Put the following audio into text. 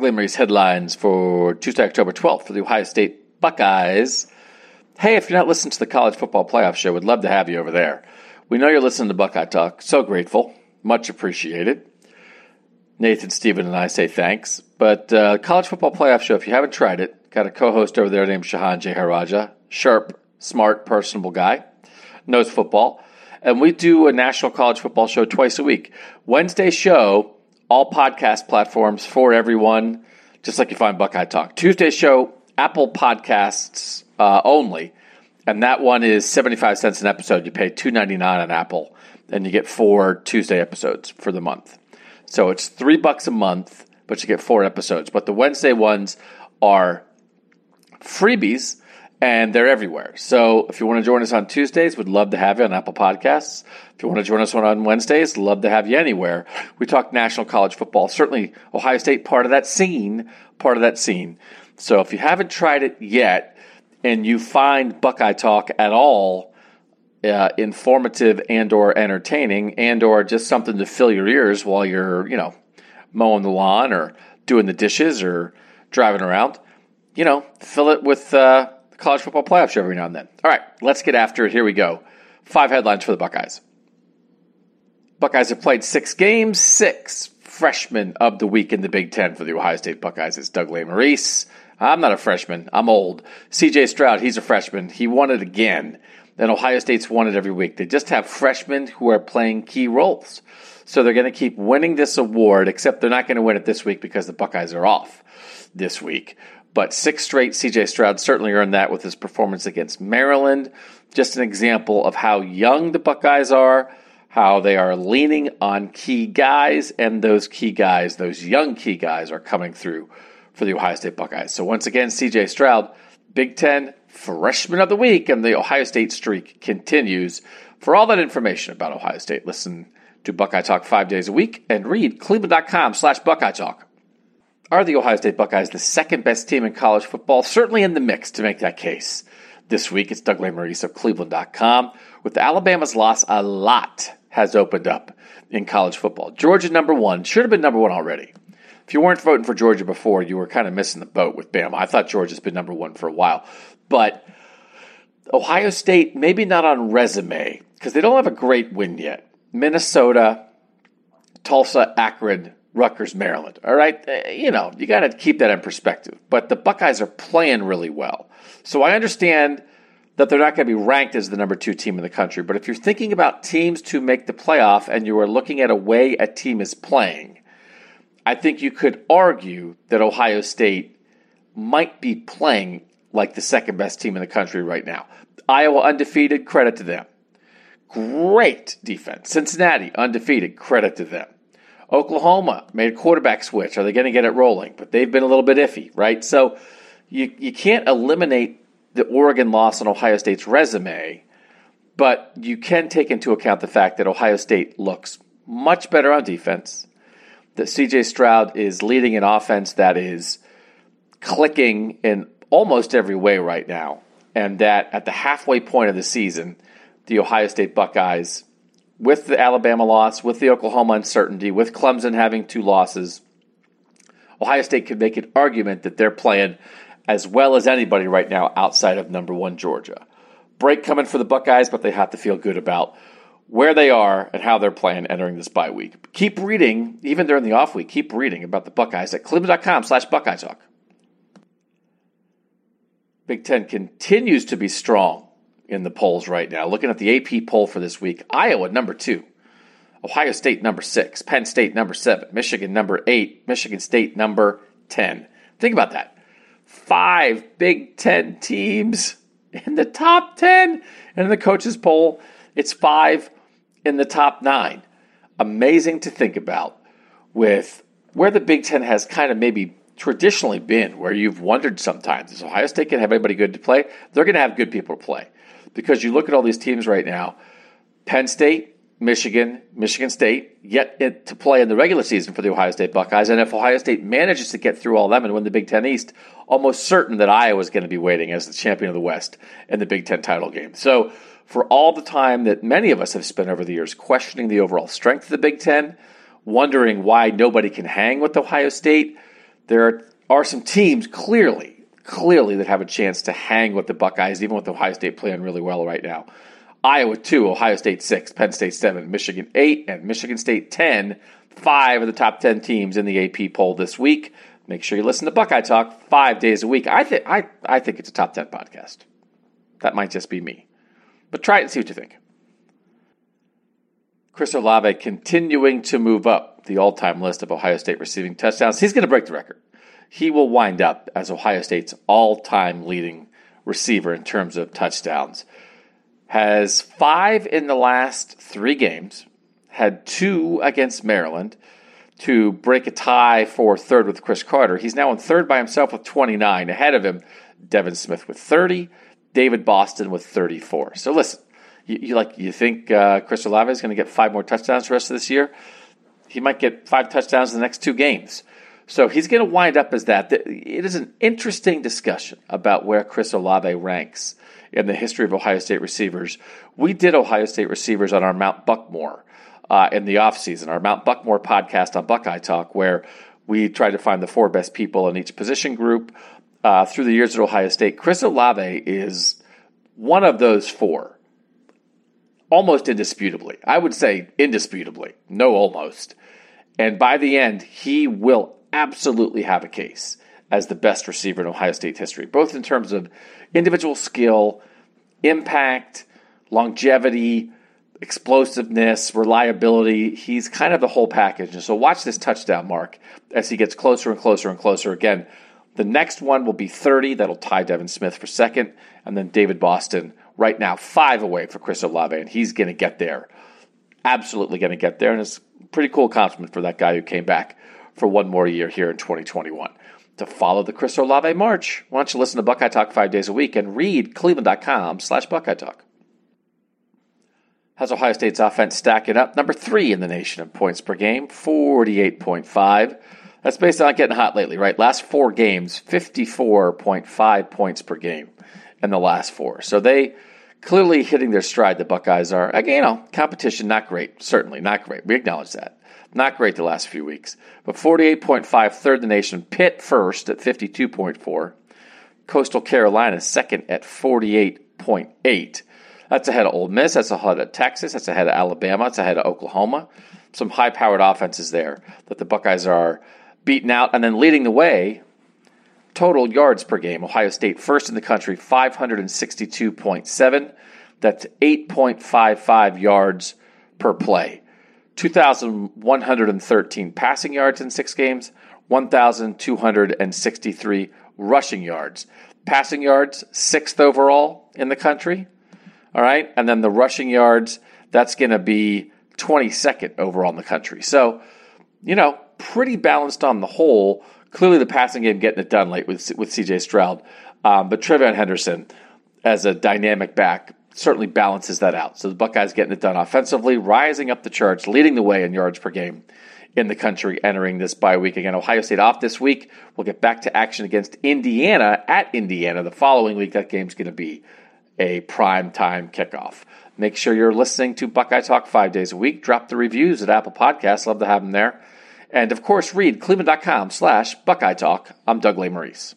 Doug headlines for Tuesday, October 12th for the Ohio State Buckeyes. Hey, if you're not listening to the College Football Playoff Show, we'd love to have you over there. We know you're listening to Buckeye Talk. So grateful. Much appreciated. Nathan, Stephen, and I say thanks. But uh, College Football Playoff Show, if you haven't tried it, got a co-host over there named Shehan Jeyarajah. Sharp, smart, personable guy. Knows football. And we do a national college football show twice a week. Wednesday show, all podcast platforms for everyone, just like you find Buckeye Talk. Tuesday show, Apple Podcasts uh, only. And that one is 75 cents an episode. You pay $2.99 on Apple, and you get four Tuesday episodes for the month. So it's three bucks a month, but you get four episodes. But the Wednesday ones are freebies and they're everywhere. So if you want to join us on Tuesdays, we'd love to have you on Apple Podcasts. If you want to join us on Wednesdays, love to have you anywhere. We talk national college football. Certainly Ohio State part of that scene, part of that scene. So if you haven't tried it yet and you find Buckeye Talk at all uh, informative and or entertaining and or just something to fill your ears while you're, you know, mowing the lawn or doing the dishes or driving around, you know, fill it with uh, college football playoff show every now and then. All right, let's get after it. Here we go. Five headlines for the Buckeyes. Buckeyes have played six games, six freshman of the week in the Big Ten for the Ohio State Buckeyes. It's Doug Lesmerises. I'm not a freshman. I'm old. CJ Stroud, he's a freshman. He won it again. And Ohio State's won it every week. They just have freshmen who are playing key roles. So they're going to keep winning this award, except they're not going to win it this week because the Buckeyes are off this week. But six straight, CJ Stroud certainly earned that with his performance against Maryland. Just an example of how young the Buckeyes are, how they are leaning on key guys, and those key guys, those young key guys, are coming through for the Ohio State Buckeyes. So once again, CJ Stroud, Big Ten Freshman of the Week, and the Ohio State streak continues. For all that information about Ohio State, listen to Buckeye Talk five days a week and read cleveland.com slash Buckeye Talk. Are the Ohio State Buckeyes the second best team in college football? Certainly in the mix to make that case. This week, it's Doug Lesmerises of Cleveland.com. With Alabama's loss, a lot has opened up in college football. Georgia, number one, should have been number one already. If you weren't voting for Georgia before, you were kind of missing the boat with Bama. I thought Georgia's been number one for a while. But Ohio State, maybe not on resume, because they don't have a great win yet. Minnesota, Tulsa, Akron, Rutgers, Maryland. All right. Uh, You know, you got to keep that in perspective. But the Buckeyes are playing really well. So I understand that they're not going to be ranked as the number two team in the country. But if you're thinking about teams to make the playoff and you are looking at a way a team is playing, I think you could argue that Ohio State might be playing like the second best team in the country right now. Iowa undefeated, credit to them. Great defense. Cincinnati undefeated, credit to them. Oklahoma made a quarterback switch. Are they going to get it rolling? But they've been a little bit iffy, right? So you, you can't eliminate the Oregon loss on Ohio State's resume, but you can take into account the fact that Ohio State looks much better on defense, that CJ Stroud is leading an offense that is clicking in almost every way right now, and that at the halfway point of the season, the Ohio State Buckeyes, with the Alabama loss, with the Oklahoma uncertainty, with Clemson having two losses, Ohio State could make an argument that they're playing as well as anybody right now outside of number one Georgia. Break coming for the Buckeyes, but they have to feel good about where they are and how they're playing entering this bye week. Keep reading, even during the off week, keep reading about the Buckeyes at cleveland.com slash Buckeye Talk. Big Ten continues to be strong in the polls right now. Looking at the AP poll for this week, Iowa number two, Ohio State number six, Penn State number seven, Michigan number eight, Michigan State number 10. Think about that. Five Big Ten teams in the top 10. And in the coaches' poll, it's five in the top nine. Amazing to think about with where the Big Ten has kind of maybe traditionally been, where you've wondered sometimes is Ohio State going to have anybody good to play? They're going to have good people to play because you look at all these teams right now Penn State, Michigan, Michigan State, yet to play in the regular season for the Ohio State Buckeyes. And if Ohio State manages to get through all them and win the Big Ten East, almost certain that Iowa is going to be waiting as the champion of the West in the Big Ten title game. So, for all the time that many of us have spent over the years questioning the overall strength of the Big Ten, wondering why nobody can hang with Ohio State, there are some teams clearly, clearly that have a chance to hang with the Buckeyes, even with Ohio State playing really well right now. Iowa 2, Ohio State 6, Penn State 7, Michigan 8, and Michigan State 10. Five of the top 10 teams in the AP poll this week. Make sure you listen to Buckeye Talk five days a week. I, think I, I think it's a top 10 podcast. That might just be me. But try it and see what you think. Chris Olave continuing to move up the all time list of Ohio State receiving touchdowns. He's going to break the record. He will wind up as Ohio State's all time leading receiver in terms of touchdowns. Has five in the last three games, had two against Maryland to break a tie for third with Cris Carter. He's now in third by himself with 29. Ahead of him, Devin Smith with 30, David Boston with 34. So listen, you, you like you think uh, Chris Olave is going to get five more touchdowns the rest of this year? He might get five touchdowns in the next two games. So he's going to wind up as that. It is an interesting discussion about where Chris Olave ranks in the history of Ohio State receivers. We did Ohio State receivers on our Mount Buckmore uh, in the offseason, our Mount Buckmore podcast on Buckeye Talk, where we tried to find the four best people in each position group uh, through the years at Ohio State. Chris Olave is one of those four, almost indisputably. I would say indisputably, no almost. And by the end, he will absolutely have a case as the best receiver in Ohio State history, both in terms of individual skill, impact, longevity, explosiveness, reliability. He's kind of the whole package. And so watch this touchdown mark as he gets closer and closer and closer. Again, the next one will be 30. That'll tie Devin Smith for second. And then David Boston, right now, five away for Chris Olave. And he's going to get there. Absolutely going to get there. And it's a pretty cool compliment for that guy who came back for one more year here in 2021. To follow the Chris Olave March, why don't you listen to Buckeye Talk five days a week and read cleveland.com slash Buckeye Talk. How's Ohio State's offense stacking up? Number three in the nation in points per game, 48.5. That's based on getting hot lately, right? Last four games, 54.5 points per game in the last four. So they clearly hitting their stride. The Buckeyes are, again, you know, competition not great. Certainly not great. We acknowledge that. Not great the last few weeks. But 48.5, third the nation. Pitt first at 52.4. Coastal Carolina second at 48.8. That's ahead of Ole Miss. That's ahead of Texas. That's ahead of Alabama. That's ahead of Oklahoma. Some high powered offenses there that the Buckeyes are beating out. And then leading the way, total yards per game. Ohio State first in the country, 562.7. That's 8.55 yards per play. 2,113 passing yards in six games, 1,263 rushing yards. Passing yards, sixth overall in the country. All right. And then the rushing yards, that's going to be 22nd overall in the country. So, you know, pretty balanced on the whole. Clearly, the passing game getting it done late with, with CJ Stroud. Um, but TreVeyon Henderson, as a dynamic back, certainly balances that out. So the Buckeyes getting it done offensively, rising up the charts, leading the way in yards per game in the country entering this bye week. Again, Ohio State off this week. We'll get back to action against Indiana at Indiana the following week. That game's going to be a prime time kickoff. Make sure you're listening to Buckeye Talk five days a week. Drop the reviews at Apple Podcasts. Love to have them there. And of course, read cleveland.com slash Buckeye Talk. I'm Doug Lesmerises.